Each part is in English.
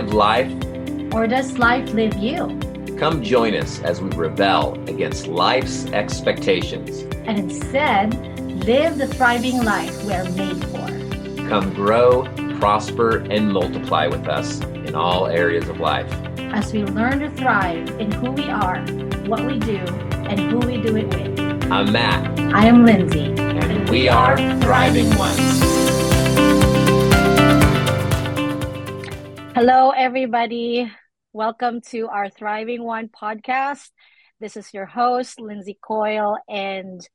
live life? Or does life live you? Come join us as we rebel against life's expectations. And instead, live the thriving life we are made for. Come grow, prosper, and multiply with us in all areas of life. As we learn to thrive in who we are, what we do, and who we do it with. I'm Matt. I am Lindsay. And we are Thriving Ones. Hello, everybody. Welcome to our Thriving One podcast. This is your host, Lindsay Coil, and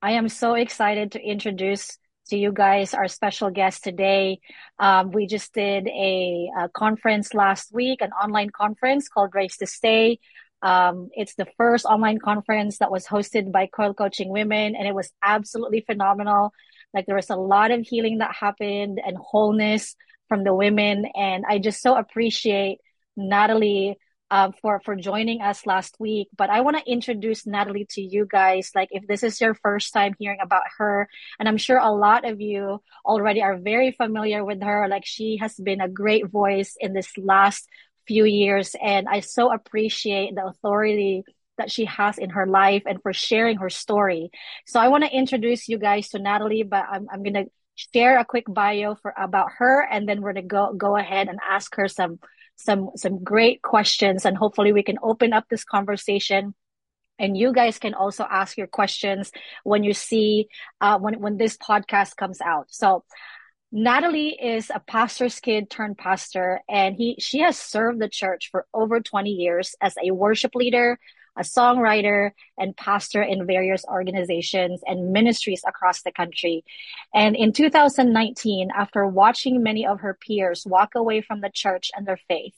I am so excited to introduce to you guys our special guest today. Um, we just did a, a, conference last week, an online conference called Raised to Stay. Um, it's the first online conference that was hosted by Coil Coaching Women, and it was absolutely phenomenal. Like there was a lot of healing that happened and wholeness from the women, and I just so appreciate Natalie uh, for for joining us last week. But I want to introduce Natalie to you guys. Like, if this is your first time hearing about her, and I'm sure a lot of you already are very familiar with her. Like, she has been a great voice in this last few years. And I so appreciate the authority that she has in her life and for sharing her story. So I want to introduce you guys to Natalie, but I'm, I'm to share a quick bio for about her and then we're going to go go ahead and ask her some some some great questions and hopefully we can open up this conversation. And you guys can also ask your questions when you see uh, when when this podcast comes out. So Natalie is a pastor's kid turned pastor, and he she has served the church for over 20 years as a worship leader, a songwriter, and pastor in various organizations and ministries across the country. And in 2019, after watching many of her peers walk away from the church and their faith,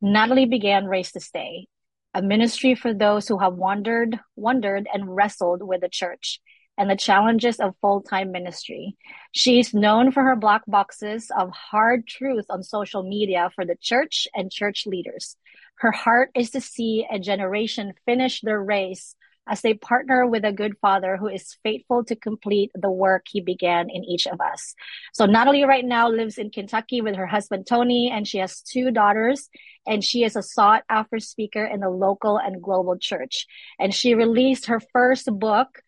Natalie began Raised to Stay, a ministry for those who have wandered, wondered, and wrestled with the church and the challenges of full-time ministry. She's known for her black boxes of hard truth on social media for the church and church leaders. Her heart is to see a generation finish their race as they partner with a good father who is faithful to complete the work he began in each of us. So Natalie right now lives in Kentucky with her husband Tony and she has two daughters and she is a sought after speaker in the local and global church. And she released her first book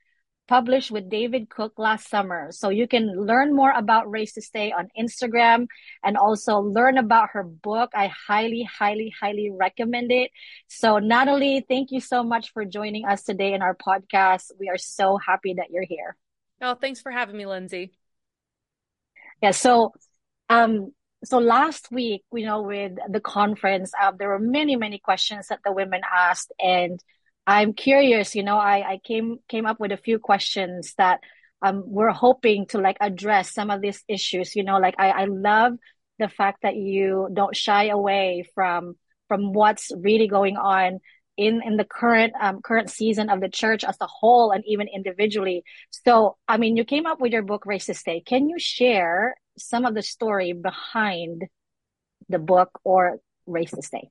published with David Cook last summer. So you can learn more about Raised to Stay on Instagram and also learn about her book. I highly, highly, highly recommend it. So Natalie, thank you so much for joining us today in our podcast. We are so happy that you're here. Oh, thanks for having me, Lindsay. Yeah. So, um, so last week, you know, with the conference, uh, there were many, many questions that the women asked and I'm curious, you know, I, I came came up with a few questions that um we're hoping to like address some of these issues. You know, like I, I love the fact that you don't shy away from from what's really going on in in the current um, current season of the church as a whole and even individually. So, I mean, you came up with your book Raised to Stay. Can you share some of the story behind the book or Raised to Stay?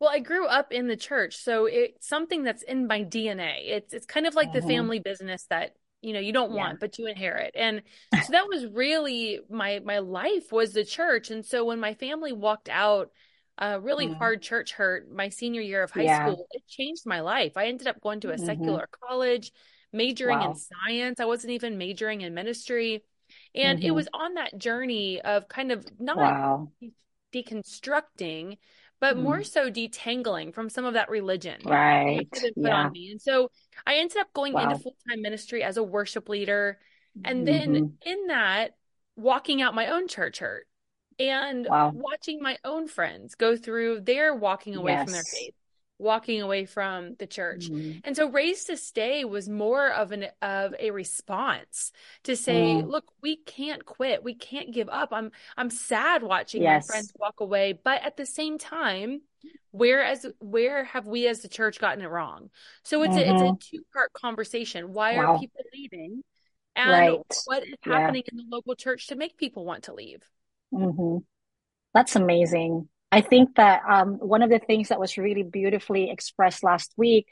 Well, I grew up in the church, so it's something that's in my DNA. It's it's kind of like mm-hmm. the family business that you know you don't want, but you inherit. And so that was really my my life was the church. And so when my family walked out, a uh, really mm. hard church hurt my senior year of high yeah. school, it changed my life. I ended up going to a mm-hmm. secular college, majoring wow. in science. I wasn't even majoring in ministry. And mm-hmm. it was on that journey of kind of not wow. deconstructing, but mm. more so detangling from some of that religion right yeah. on me. And so I ended up going wow. into full time ministry as a worship leader. And then mm-hmm. in that, walking out my own church hurt and wow. watching my own friends go through their walking away yes. from their faith walking away from the church. Mm-hmm. And so Race to Stay was more of an of a response to say, mm. look, we can't quit. We can't give up. I'm I'm sad watching yes. my friends walk away, but at the same time, where as where have we as the church gotten it wrong? So it's mm-hmm. a it's a mm-hmm. two-part conversation. Why wow. are people leaving? And right. what is happening yeah. in the local church to make people want to leave? Mm-hmm. That's amazing. I think that um, one of the things that was really beautifully expressed last week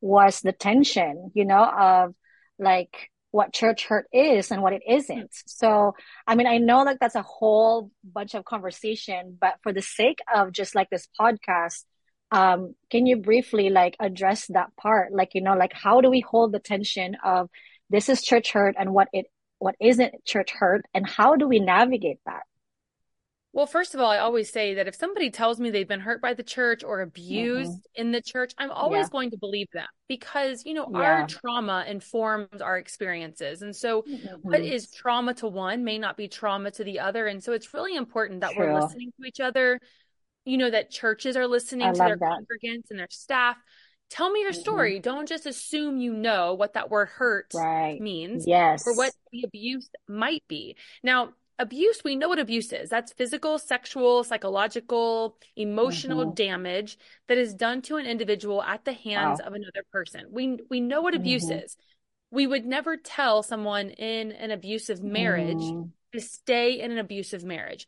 was the tension, you know, of like what church hurt is and what it isn't. So, I mean, I know like that's a whole bunch of conversation, but for the sake of just like this podcast, um, can you briefly like address that part? Like, you know, like how do we hold the tension of this is church hurt and what it what isn't church hurt and how do we navigate that? Well, first of all, I always say that if somebody tells me they've been hurt by the church or abused mm-hmm. in the church, I'm always yeah. going to believe them because, you know, yeah. our trauma informs our experiences. And so, mm-hmm. what is trauma to one may not be trauma to the other. And so, it's really important that True. we're listening to each other, you know, that churches are listening I to their that. congregants and their staff. Tell me your mm-hmm. story. Don't just assume you know what that word hurt right. means. Yes. Or what the abuse might be. Now, abuse, we know what abuse is. That's physical, sexual, psychological, emotional mm-hmm. damage that is done to an individual at the hands wow. of another person. We we know what abuse mm-hmm. is. We would never tell someone in an abusive marriage mm. to stay in an abusive marriage.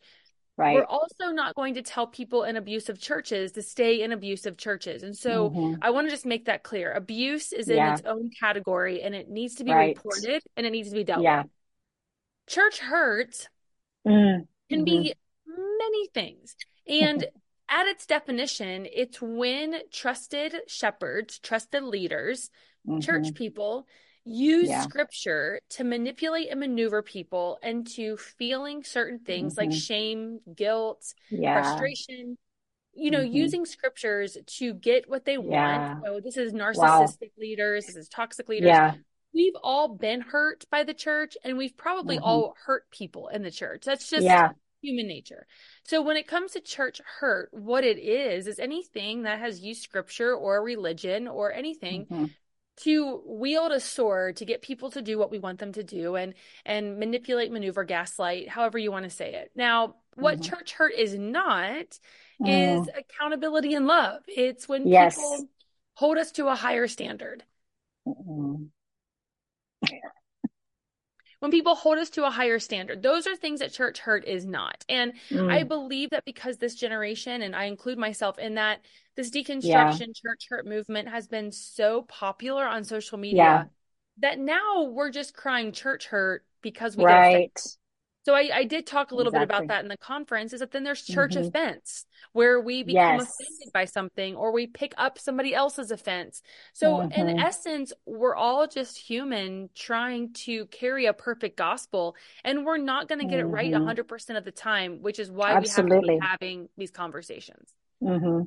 Right. We're also not going to tell people in abusive churches to stay in abusive churches. And so mm-hmm. I want to just make that clear. Abuse is in yeah. its own category and it needs to be right. reported and it needs to be dealt yeah. with. Church hurt mm. can mm-hmm. be many things. And at its definition, it's when trusted shepherds, trusted leaders, mm-hmm. church people use yeah. scripture to manipulate and maneuver people into feeling certain things mm-hmm. like shame, guilt, yeah. frustration. You know, mm-hmm. using scriptures to get what they yeah. want. So this is narcissistic wow. leaders, this is toxic leaders. We've all been hurt by the church and we've probably mm-hmm. all hurt people in the church. That's just yeah. human nature. So when it comes to church hurt, what it is is anything that has used scripture or religion or anything mm-hmm to wield a sword to get people to do what we want them to do and and manipulate maneuver gaslight however you want to say it now what mm-hmm. church hurt is not is accountability and love it's when yes. people hold us to a higher standard mm-hmm when people hold us to a higher standard. Those are things that church hurt is not. And mm. I believe that because this generation, and I include myself in that, this deconstruction yeah. church hurt movement has been so popular on social media yeah. that now we're just crying church hurt because we right. get so I, I did talk a little exactly. bit about that in the conference is that then there's church mm-hmm. offense where we become yes. offended by something or we pick up somebody else's offense. So mm-hmm. in essence, we're all just human trying to carry a perfect gospel and we're not going to get mm-hmm. it right 100% mm-hmm. of the time, which is why Absolutely. we have to be having these conversations. Mm-hmm.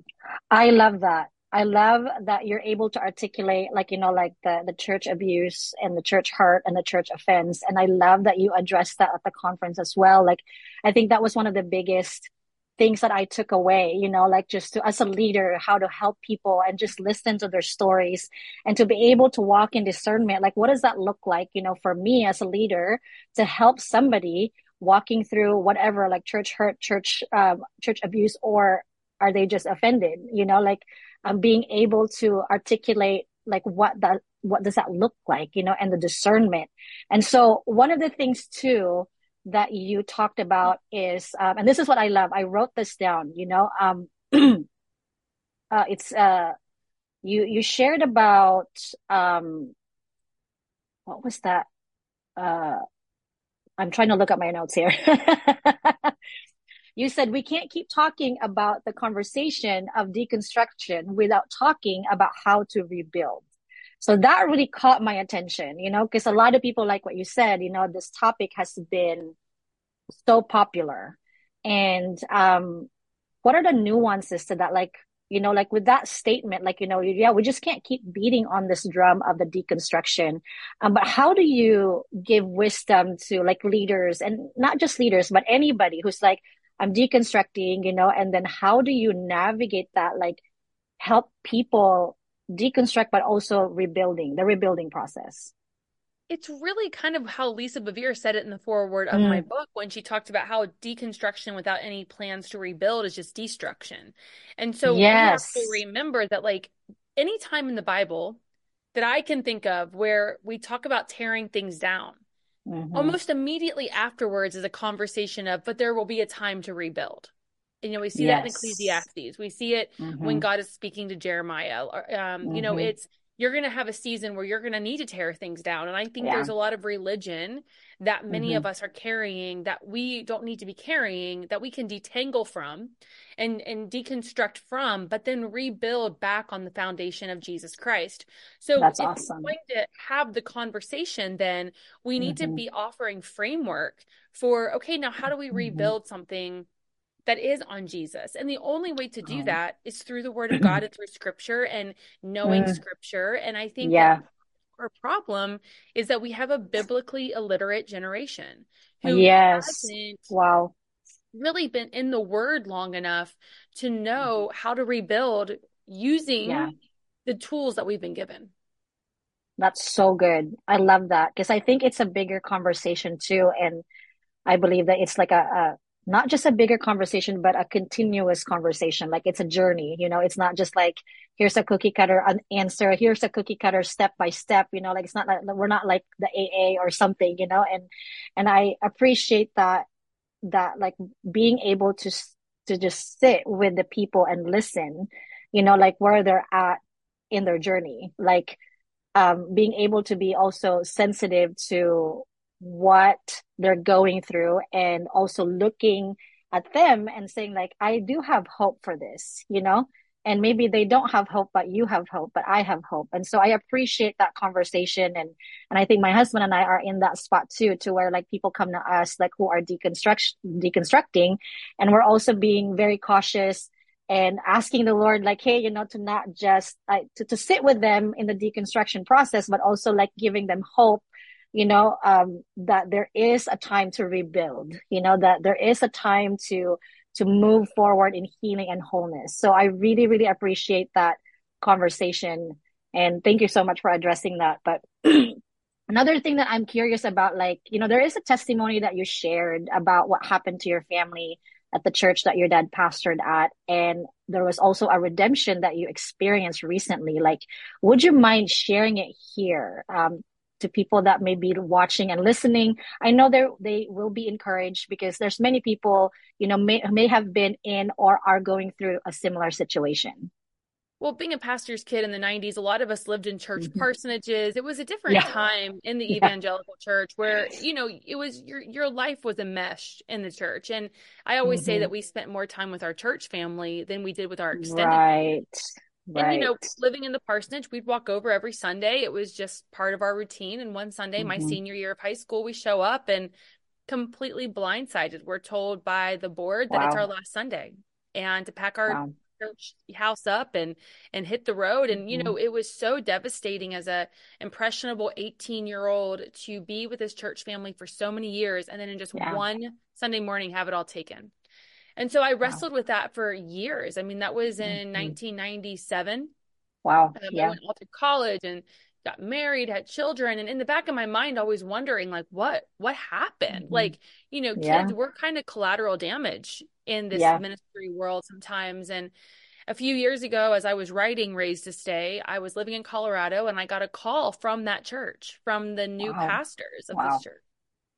I love that. I love that you're able to articulate like you know like the the church abuse and the church hurt and the church offense. And I love that you addressed that at the conference as well. Like I think that was one of the biggest things that I took away you know like just to as a leader how to help people and just listen to their stories and to be able to walk in discernment. Like what does that look like you know for me as a leader to help somebody walking through whatever like church hurt church um, church abuse or are they just offended? You know like um, being able to articulate like what that what does that look like you know and the discernment. And so one of the things too that you talked about is um, and this is what i love. I wrote this down you know um uh, it's uh you you shared about um what was that? Uh i'm trying to look at my notes here you said we can't keep talking about the conversation of deconstruction without talking about how to rebuild. So that really caught my attention, you know, because a lot of people like what you said, you know, this topic has been so popular. And um, what are the nuances to that? Like, you know, like with that statement, like, you know, yeah, we just can't keep beating on this drum of the deconstruction. Um, but how do you give wisdom to like leaders and not just leaders, but anybody who's like, I'm deconstructing, you know, and then how do you navigate that? Like help people deconstruct, but also rebuilding the rebuilding process. It's really kind of how Lisa Bevere said it in the foreword of mm. my book when she talked about how deconstruction without any plans to rebuild is just destruction. And so yes. we have to remember that like any time in the Bible that I can think of where we talk about tearing things down, Mm-hmm. Almost immediately afterwards is a conversation of, but there will be a time to rebuild. And, you know, we see yes. that in Ecclesiastes. We see it mm-hmm. when God is speaking to Jeremiah. Um, mm-hmm. You know, mm-hmm. it's you're going to have a season where you're going to need to tear things down. And I think yeah. there's a lot of religion that many mm-hmm. of us are carrying that we don't need to be carrying, that we can detangle from and, and deconstruct from, but then rebuild back on the foundation of Jesus Christ. So That's if awesome. we're going to have the conversation, then we need mm-hmm. to be offering framework for, okay, now how do we mm-hmm. rebuild mm-hmm. something that is on Jesus. And the only way to do that is through the word of God and through scripture and knowing mm. scripture. And I think yeah. our problem is that we have a biblically illiterate generation who yes. wow. really been in the word long enough to know how to rebuild using yeah. the tools that we've been given. That's so good. I love that because I think it's a bigger conversation too. And I believe that it's like a, a not just a bigger conversation, but a continuous conversation. Like it's a journey, you know, it's not just like, here's a cookie cutter answer. Here's a cookie cutter step by step, you know, like it's not like, we're not like the AA or something, you know, and, and I appreciate that, that like being able to, to just sit with the people and listen, you know, like where they're at in their journey, like, um, being able to be also sensitive to what they're going through and also looking at them and saying like i do have hope for this you know? And maybe they don't have hope but you have hope but i have hope. And so i appreciate that conversation. And and i think my husband and i are in that spot too to where like people come to us like who are deconstruct deconstructing. And we're also being very cautious and asking the lord like hey you know to not just to, to sit with them in the deconstruction process but also like giving them hope you know, um, that there is a time to rebuild, you know, that there is a time to, to move forward in healing and wholeness. So I really, really appreciate that conversation. And thank you so much for addressing that. But another thing that I'm curious about, like, you know, there is a testimony that you shared about what happened to your family at the church that your dad pastored at. And there was also a redemption that you experienced recently. Like, would you mind sharing it here? Um, to people that may be watching and listening i know they they will be encouraged because there's many people you know may, may have been in or are going through a similar situation well being a pastor's kid in the 90s a lot of us lived in church mm-hmm. parsonages it was a different yeah. time in the evangelical church where you know it was your your life was a mesh in the church and i always mm-hmm. say that mm-hmm. we spent more time with our church family than we did with our extended right family. Right. And you know, living in the parsonage, we'd walk over every Sunday. It was just part of our routine. And one Sunday, mm-hmm. my senior year of high school, we show up and completely blindsided. We're told by the board that wow. it's our last Sunday and to pack our wow. church house up and and hit the road. And mm-hmm. you know, it was so devastating as a impressionable 18 year old to be with this church family for so many years and then in just yeah. one Sunday morning have it all taken. And so I wrestled wow. with that for years. I mean, that was in mm-hmm. 1997. Wow. Um, yeah. I went off to college and got married, had children, and in the back of my mind, always wondering like, what what happened? Mm-hmm. Like, you know, kids yeah. were kind of collateral damage in this yeah. ministry world sometimes. And a few years ago, as I was writing Raised to Stay, I was living in Colorado, and I got a call from that church, from the new wow. pastors of wow. this church.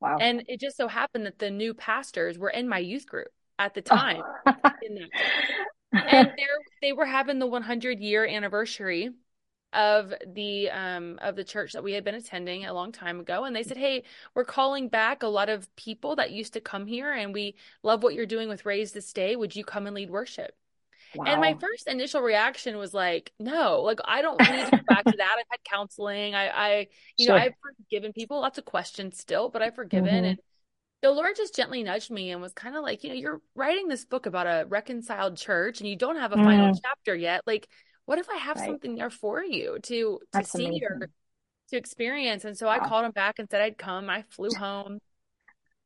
Wow. And it just so happened that the new pastors were in my youth group at the time in that and they were having the 100 year anniversary of the um of the church that we had been attending a long time ago and they said hey we're calling back a lot of people that used to come here and we love what you're doing with Raised to Stay would you come and lead worship Wow. And my first initial reaction was like, no, like I don't need to go back to that. I've had counseling. I, I, you sure. know, I've forgiven people, lots of questions still, but I've forgiven. Mm-hmm. And the Lord just gently nudged me and was kind of like, you know, you're writing this book about a reconciled church and you don't have a mm. final chapter yet. Like, what if I have right. something there for you to to That's see amazing. or to experience? And so wow. I called him back and said I'd come. I flew home,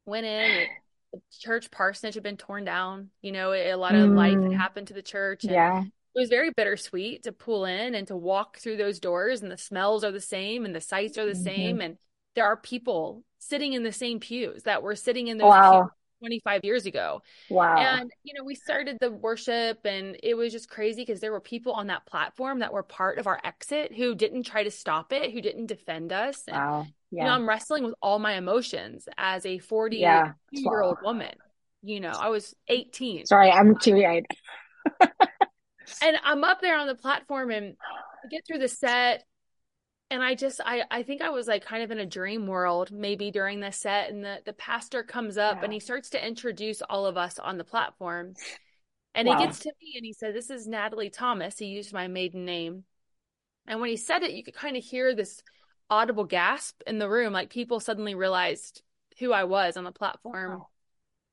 went in. The church parsonage had been torn down. You know, a lot of mm. life had mm. happened to the church. yeah. It was very bittersweet to pull in and to walk through those doors, and the smells are the same, and the sights are the mm-hmm. same, and there are people sitting in the same pews that were sitting in those wow. 25 years ago. Wow. And, you know, we started the worship and it was just crazy because there were people on that platform that were part of our exit who didn't try to stop it, who didn't defend us. And, wow. Yeah. You know, I'm wrestling with all my emotions as a 40 yeah. year old wow. woman. You know, I was 18. Sorry, I'm teary eyed. and I'm up there on the platform and I get through the set and I just I I think I was like kind of in a dream world maybe during the set and the the pastor comes up yeah. and he starts to introduce all of us on the platform. And wow. he gets to me and he said, This is Natalie Thomas. He used my maiden name. And when he said it, you could kind of hear this audible gasp in the room. Like people suddenly realized who I was on the platform. Wow.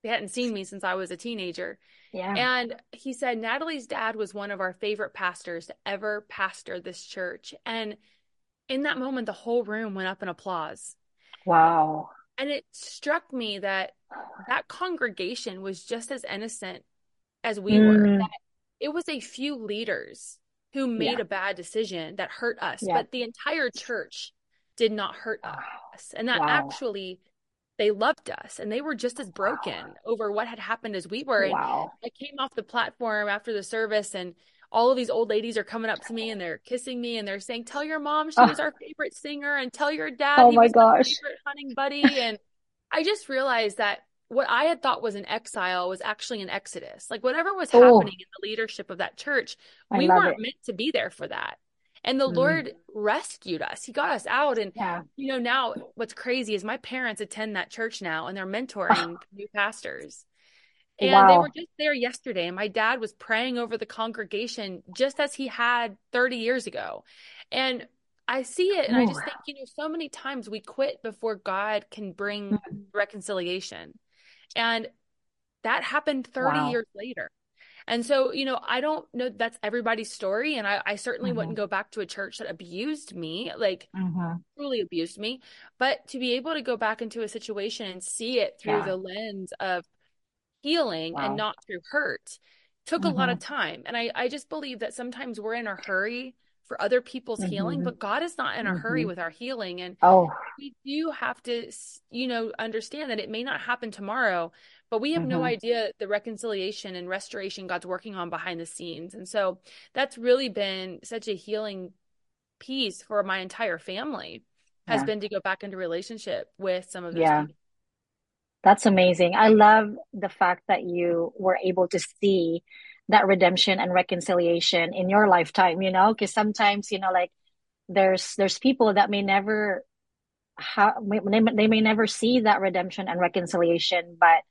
They hadn't seen me since I was a teenager. Yeah. And he said, Natalie's dad was one of our favorite pastors to ever pastor this church. And in that moment, the whole room went up in applause. Wow. And it struck me that that congregation was just as innocent as we mm. were. That it was a few leaders who made yeah. a bad decision that hurt us, yeah. but the entire church did not hurt us. And that wow. actually they loved us and they were just as broken wow. over what had happened as we were. Wow. And I came off the platform after the service and all of these old ladies are coming up to me and they're kissing me and they're saying, Tell your mom she was our favorite singer and tell your dad oh my gosh. favorite hunting buddy. and I just realized that what I had thought was an exile was actually an exodus. Like whatever was oh. happening in the leadership of that church, I we weren't it. meant to be there for that. And the mm. Lord rescued us. He got us out. And, yeah. you know, now what's crazy is my parents attend that church now and they're mentoring new pastors. And wow. they were just there yesterday. And my dad was praying over the congregation just as he had 30 years ago. And I see it and Ooh. I just think, you know, so many times we quit before God can bring mm-hmm. reconciliation. And that happened 30 wow. years later. And so, you know, I don't know that's everybody's story. And I, I certainly mm-hmm. wouldn't go back to a church that abused me, like mm-hmm. truly abused me. But to be able to go back into a situation and see it through yeah. the lens of healing wow. and not through hurt took mm-hmm. a lot of mm-hmm. time. And I, I just believe that sometimes we're in a hurry for other people's mm-hmm. healing, but God is not in a mm-hmm. hurry with our healing. And oh. we do have to, you know, understand that it may not happen tomorrow, but we have mm-hmm. no idea the reconciliation and restoration God's working on behind the scenes. And so that's really been such a healing piece for my entire family has yeah. been to go back into relationship with some of those yeah. people. That's amazing. I love the fact that you were able to see that redemption and reconciliation in your lifetime you know because sometimes you know like there's there's people that may never have they, they may never see that redemption and reconciliation but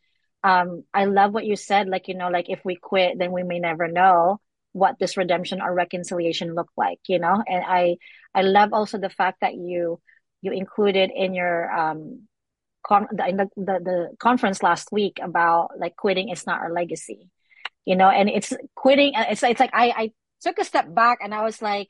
um i love what you said like you know like if we quit then we may never know what this redemption or reconciliation look like you know and i i love also the fact that you you included in your um con- in the, the the conference last week about like quitting is not our legacy you know, and it's quitting. Uh, it's, it's like I, I took a step back and I was like,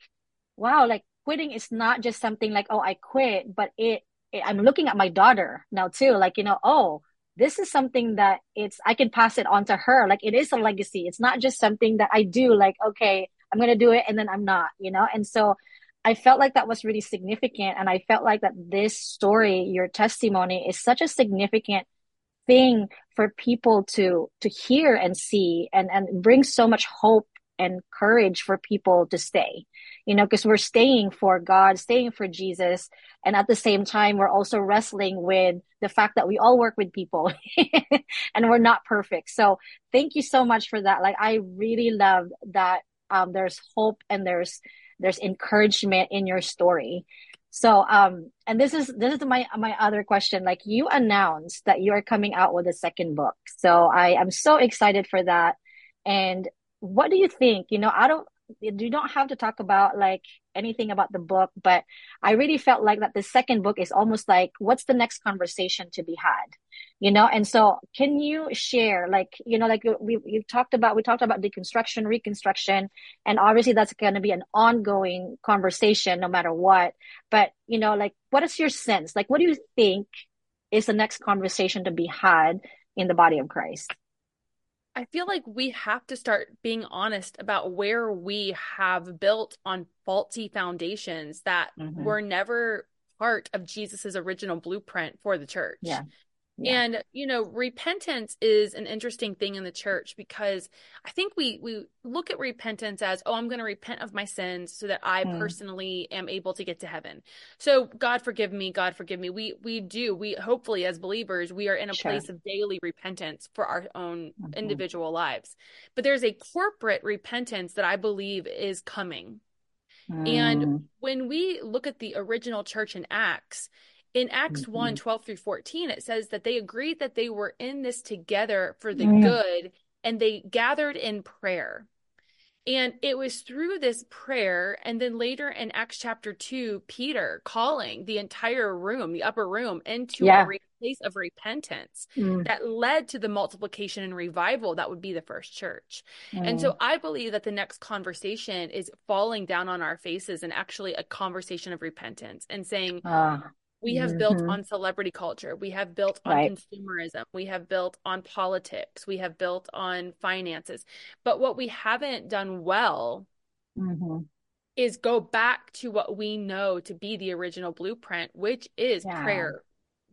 wow, like quitting is not just something like, oh, I quit, but it, it I'm looking at my daughter now too. Like, you know, oh, this is something that it's, I can pass it on to her. Like it is a legacy. It's not just something that I do like, okay, I'm to do it and then I'm not, you know? And so I felt like that was really significant. And I felt like that this story, your testimony is such a significant thing for people to to hear and see and and bring so much hope and courage for people to stay you know because we're staying for god staying for jesus and at the same time we're also wrestling with the fact that we all work with people and we're not perfect so thank you so much for that like i really love that um, there's hope and there's there's encouragement in your story so, um, and this is this is my my other question. Like you announced that you are coming out with a second book, so I am so excited for that. And what do you think? You know, I don't you don't have to talk about like anything about the book, but I really felt like that the second book is almost like what's the next conversation to be had, you know? And so can you share like, you know, like we, we've talked about, we talked about deconstruction, reconstruction, and obviously that's going to be an ongoing conversation no matter what. But, you know, like what is your sense? Like, what do you think is the next conversation to be had in the body of Christ? I feel like we have to start being honest about where we have built on faulty foundations that mm-hmm. were never part of Jesus's original blueprint for the church. Yeah. Yeah. And you know, repentance is an interesting thing in the church because I think we we look at repentance as, oh, I'm going to repent of my sins so that I mm. personally am able to get to heaven. So God forgive me, God forgive me. We we do. We hopefully as believers, we are in a sure. place of daily repentance for our own mm-hmm. individual lives. But there's a corporate repentance that I believe is coming Mm. And when we look at the original church in Acts, in Acts mm-hmm. 1 12 through 14, it says that they agreed that they were in this together for the mm. good and they gathered in prayer. And it was through this prayer, and then later in Acts chapter 2, Peter calling the entire room, the upper room, into yeah. a place of repentance mm. that led to the multiplication and revival that would be the first church. Mm. And so mm. I believe that the next conversation is falling down on our faces and actually a conversation of repentance and saying, uh we have mm-hmm. built on celebrity culture. We have built on right. consumerism. We have built on politics. We have built on finances. But what we haven't done well mm-hmm. is go back to what we know to be the original blueprint, which is yeah. prayer,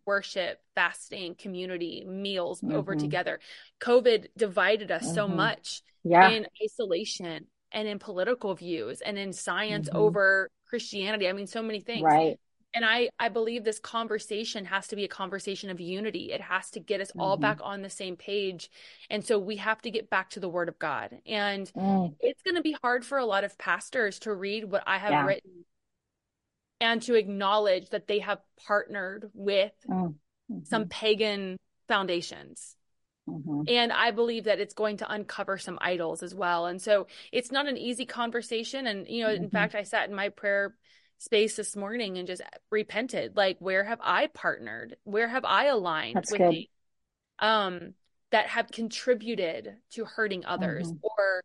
worship, fasting, community, meals mm-hmm. over together. COVID divided us so mm-hmm. much yeah. in isolation and in political views and in science mm-hmm. over Christianity. I mean, so many things. Right and i i believe this conversation has to be a conversation of unity it has to get us mm-hmm. all back on the same page and so we have to get back to the word of god and mm. it's going to be hard for a lot of pastors to read what i have yeah. written and to acknowledge that they have partnered with mm. mm-hmm. some pagan foundations Mm-hmm. And I believe that it's going to uncover some idols as well. And so it's not an easy conversation. And, you know, mm-hmm. in fact, I sat in my prayer space this morning and just repented like where have i partnered where have i aligned That's with good. um that have contributed to hurting others mm-hmm. or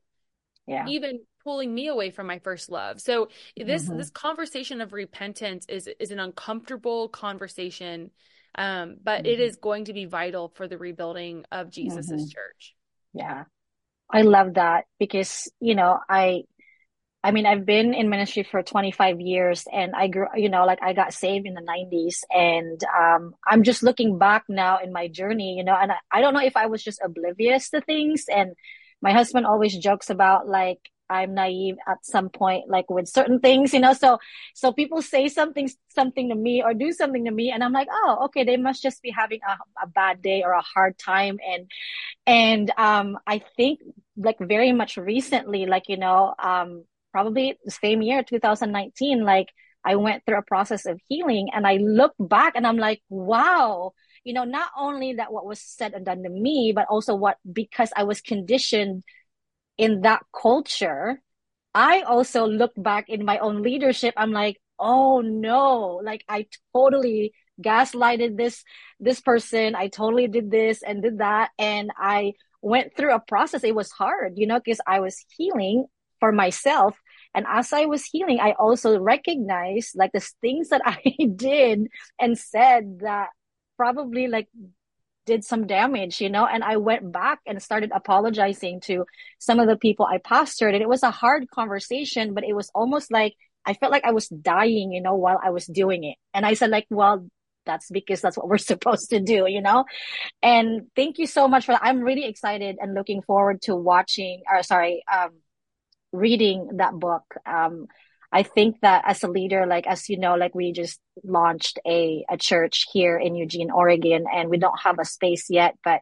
yeah. even pulling me away from my first love so this mm-hmm. this conversation of repentance is is an uncomfortable conversation um but mm-hmm. it is going to be vital for the rebuilding of jesus's mm-hmm. church yeah i love that because you know i I mean, I've been in ministry for 25 years and I grew, you know, like I got saved in the 90s and um, I'm just looking back now in my journey, you know, and I, I don't know if I was just oblivious to things. And my husband always jokes about like, I'm naive at some point, like with certain things, you know. So, so people say something, something to me or do something to me, and I'm like, oh, okay, they must just be having a, a bad day or a hard time, and and um, I think like very much recently, like you know, um, probably the same year, 2019, like I went through a process of healing and I look back and I'm like, wow, you know, not only that what was said and done to me, but also what, because I was conditioned in that culture, I also look back in my own leadership. I'm like, oh no, like I totally gaslighted this, this person. I totally did this and did that. And I went through a process. It was hard, you know, because I was healing for myself. And as I was healing, I also recognized like the things that I did and said that probably like did some damage, you know, and I went back and started apologizing to some of the people I pastored. And it was a hard conversation, but it was almost like I felt like I was dying, you know, while I was doing it. And I said, like, well, that's because that's what we're supposed to do, you know? And thank you so much for that. I'm really excited and looking forward to watching, or sorry, um, reading that book. Um, I think that as a leader, like as you know, like we just launched a a church here in Eugene, Oregon, and we don't have a space yet, but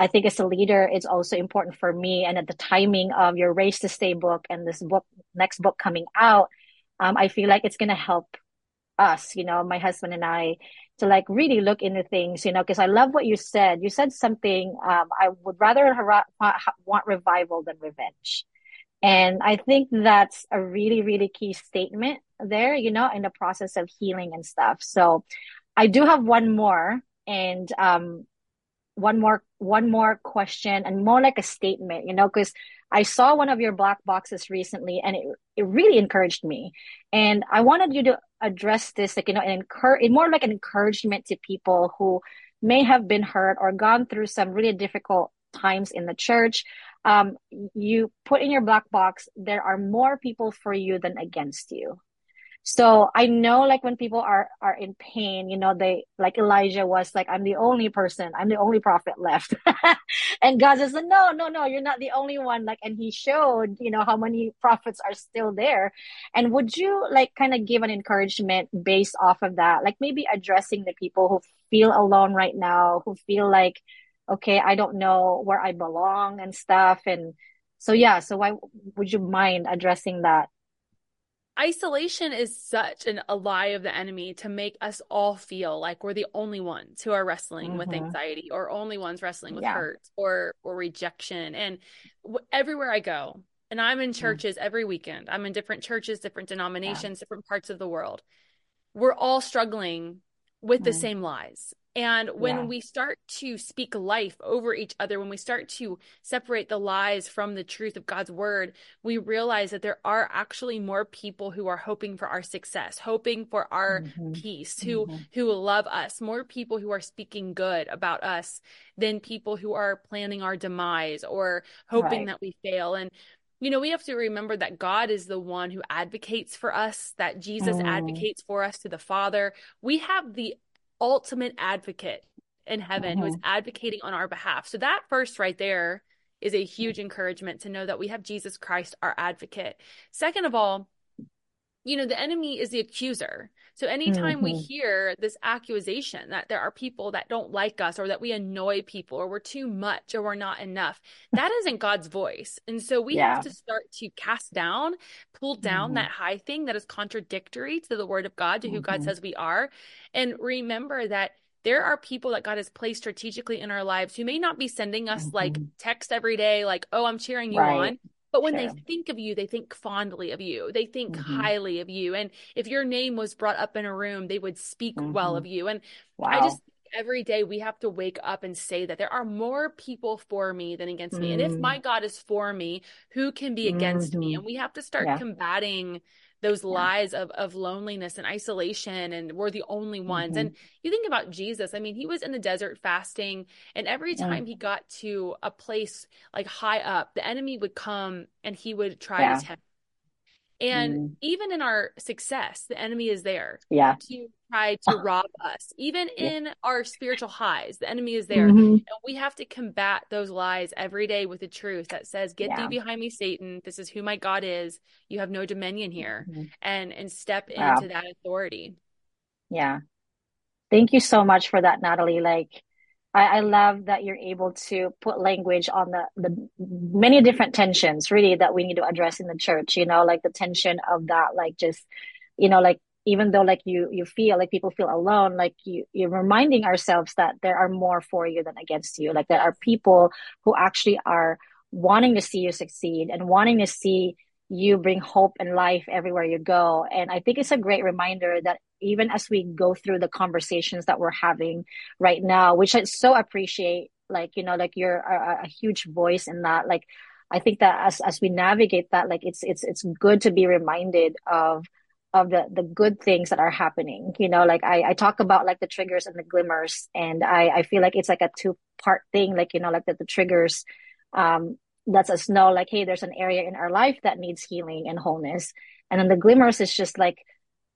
I think as a leader, it's also important for me. And at the timing of your Raised to Stay book and this book, next book coming out, um, I feel like it's going to help us, you know, my husband and I, to like really look into things, you know, because I love what you said. You said something. Um, I would rather want revival than revenge. And I think that's a really, really key statement there, you know, in the process of healing and stuff. So I do have one more and, um, one more, one more question and more like a statement, you know, because I saw one of your black boxes recently and it, it really encouraged me. And I wanted you to address this, like, you know, and encourage, more like an encouragement to people who may have been hurt or gone through some really difficult times in the church um, you put in your black box, there are more people for you than against you. So I know like when people are, are in pain, you know, they, like Elijah was like, I'm the only person, I'm the only prophet left. and God says, no, no, no, you're not the only one. Like, and he showed, you know, how many prophets are still there. And would you like kind of give an encouragement based off of that? Like maybe addressing the people who feel alone right now, who feel like, okay, I don't know where I belong and stuff. And so, yeah, so why would you mind addressing that? isolation is such an a lie of the enemy to make us all feel like we're the only ones who are wrestling mm-hmm. with anxiety or only ones wrestling with yeah. hurt or or rejection and w- everywhere i go and i'm in churches mm-hmm. every weekend i'm in different churches different denominations yeah. different parts of the world we're all struggling with mm-hmm. the same lies and when yeah. we start to speak life over each other, when we start to separate the lies from the truth of God's word, we realize that there are actually more people who are hoping for our success, hoping for our mm-hmm. peace, who mm-hmm. who love us, more people who are speaking good about us than people who are planning our demise or hoping right. that we fail. And you know, we have to remember that God is the one who advocates for us, that Jesus mm. advocates for us to the Father. We have the ultimate advocate in heaven mm-hmm. who is mm-hmm. advocating on our behalf. So that first right there is a huge encouragement to know that we have Jesus Christ, our advocate. Second of all, you know, the enemy is the accuser. So anytime mm-hmm. we hear this accusation that there are people that don't like us or that we annoy people or we're too much or we're not enough, that isn't God's voice. And so we yeah. have to start to cast down, pull down mm-hmm. that high thing that is contradictory to the word of God, to mm-hmm. who God mm-hmm. says we are. And remember that there are people that God has placed strategically in our lives who may not be sending us like mm-hmm. text every day, like, oh, I'm cheering you right. on but when sure. they think of you, they think fondly of you. They think mm-hmm. highly of you. And if your name was brought up in a room, they would speak mm-hmm. well of you. And wow. I just every day we have to wake up and say that there are more people for me than against mm-hmm. me. And if my mm. God is for me, who can be against me? Mm-hmm. And we have to start yeah. combating those yeah. lies of of loneliness and isolation and we're the only ones. Mm-hmm. And you think about Jesus, I mean, he was in the desert fasting and every time yeah. he got to a place like high up, the enemy would come and he would try yeah. to tempt and mm. even in our success, the enemy is there. Yeah. To try to rob us. Even in our spiritual highs, the enemy is there. Mm-hmm. And we have to combat those lies every day with the truth that says, Get yeah. thee behind me, Satan. This is who my God is. You have no dominion here. Mm-hmm. And and step wow. into that authority. Yeah. Thank you so much for that, Natalie. Like I, I love that you're able to put language on the, the many different tensions really that we need to address in the church, you know, like the tension of that, like just, you know, like even though like you you feel like people feel alone like you you're reminding ourselves that there are more for you than against you like there are people who actually are wanting to see you succeed and wanting to see you bring hope and life everywhere you go. And i think it's a great reminder that even as we go through the conversations that we're having right now, which I so appreciate, like, you know, like you're a, a huge voice in that. Like, I think that as, as we navigate that, like, it's, it's, it's good to be reminded of, of the, the good things that are happening. You know, like I, I talk about like the triggers and the glimmers and I, I feel like it's like a two part thing, like, you know, like that the triggers, um, lets us know like, Hey, there's an area in our life that needs healing and wholeness. And then the glimmers is just like,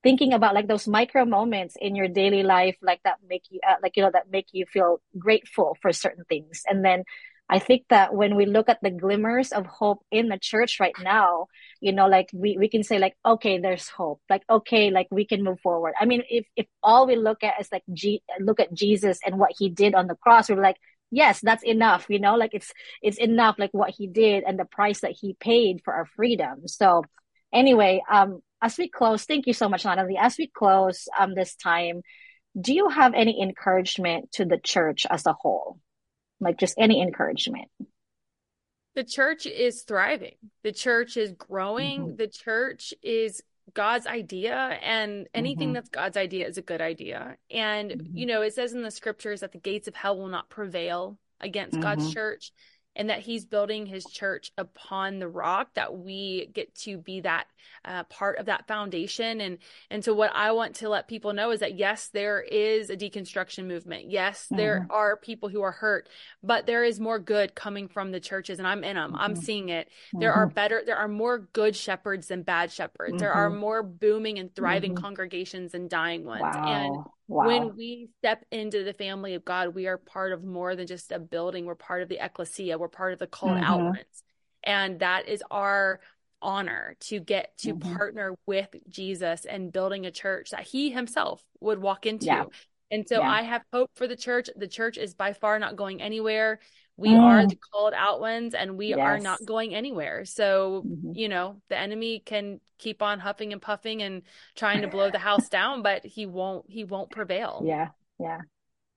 thinking about like those micro moments in your daily life like that make you uh, like you know that make you feel grateful for certain things. And then i think that when we look at the glimmers of hope in the church right now you know like we, we can say like okay there's hope. Like okay like we can move forward. I mean if if all we look at is like G, look at jesus and what he did on the cross we're like yes that's enough you know? Like it's it's enough like what he did and the price that he paid for our freedom. So anyway um as we close, thank you so much, Natalie. As we close um, this time, do you have any encouragement to the church as a whole? Like just any encouragement? The church is thriving. The church is growing. Mm-hmm. The church is God's idea, and anything mm-hmm. that's God's idea is a good idea. And, mm-hmm. you know, it says in the scriptures that the gates of hell will not prevail against God's mm-hmm. church and that he's building his church upon the rock that we get to be that uh, part of that foundation and and so what i want to let people know is that yes there is a deconstruction movement yes mm-hmm. there are people who are hurt but there is more good coming from the churches and i'm in them mm-hmm. i'm seeing it there mm-hmm. are better there are more good shepherds than bad shepherds there are mm-hmm. more booming and thriving mm-hmm. congregations than dying ones wow. and Wow. When we step into the family of God, we are part of more than just a building. We're part of the ecclesia. We're part of the called mm-hmm. out ones. And that is our honor to get to mm-hmm. partner with Jesus and building a church that he himself would walk into. Yeah. And so yeah. I have hope for the church. The church is by far not going anywhere. We mm. are the called out ones and we yes. are not going anywhere. So, mm-hmm. you know, the enemy can keep on huffing and puffing and trying to blow the house down, but he won't he won't prevail. Yeah. Yeah.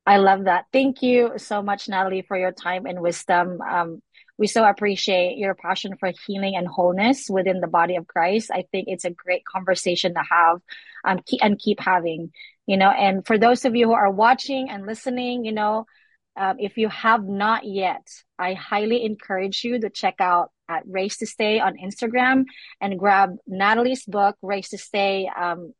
I love that. Thank you so much, Natalie, for your time and wisdom. Um, we so appreciate your passion for healing and wholeness within the body of Christ. I think it's a great conversation to have um, and keep having, you know, and for those of you who are watching and listening, you know, um, if you have not yet, I highly encourage you to check out at Raised to Stay on Instagram and grab Natalie's book, Raised to Stay. Um,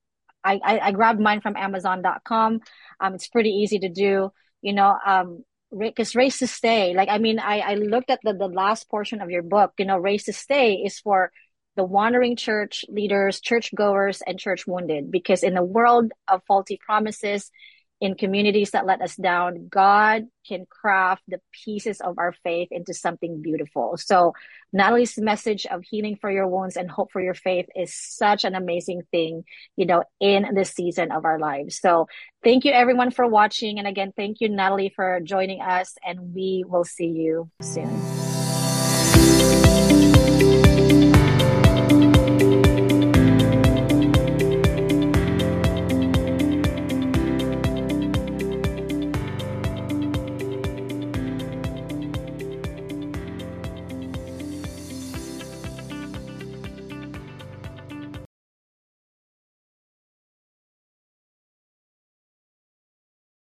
I, I, I, grabbed mine from Amazon.com. Um, it's pretty easy to do, you know, um, because raised to stay like i mean i i looked at the the last portion of your book you know raised to stay is for the wandering church leaders church goers and church wounded because in a world of faulty promises in communities that let us down, God can craft the pieces of our faith into something beautiful. So Natalie's message of healing for your wounds and hope for your faith is such an amazing thing, you know, in this season of our lives. So thank you everyone for watching. And again, thank you, Natalie, for joining us and we will see you soon.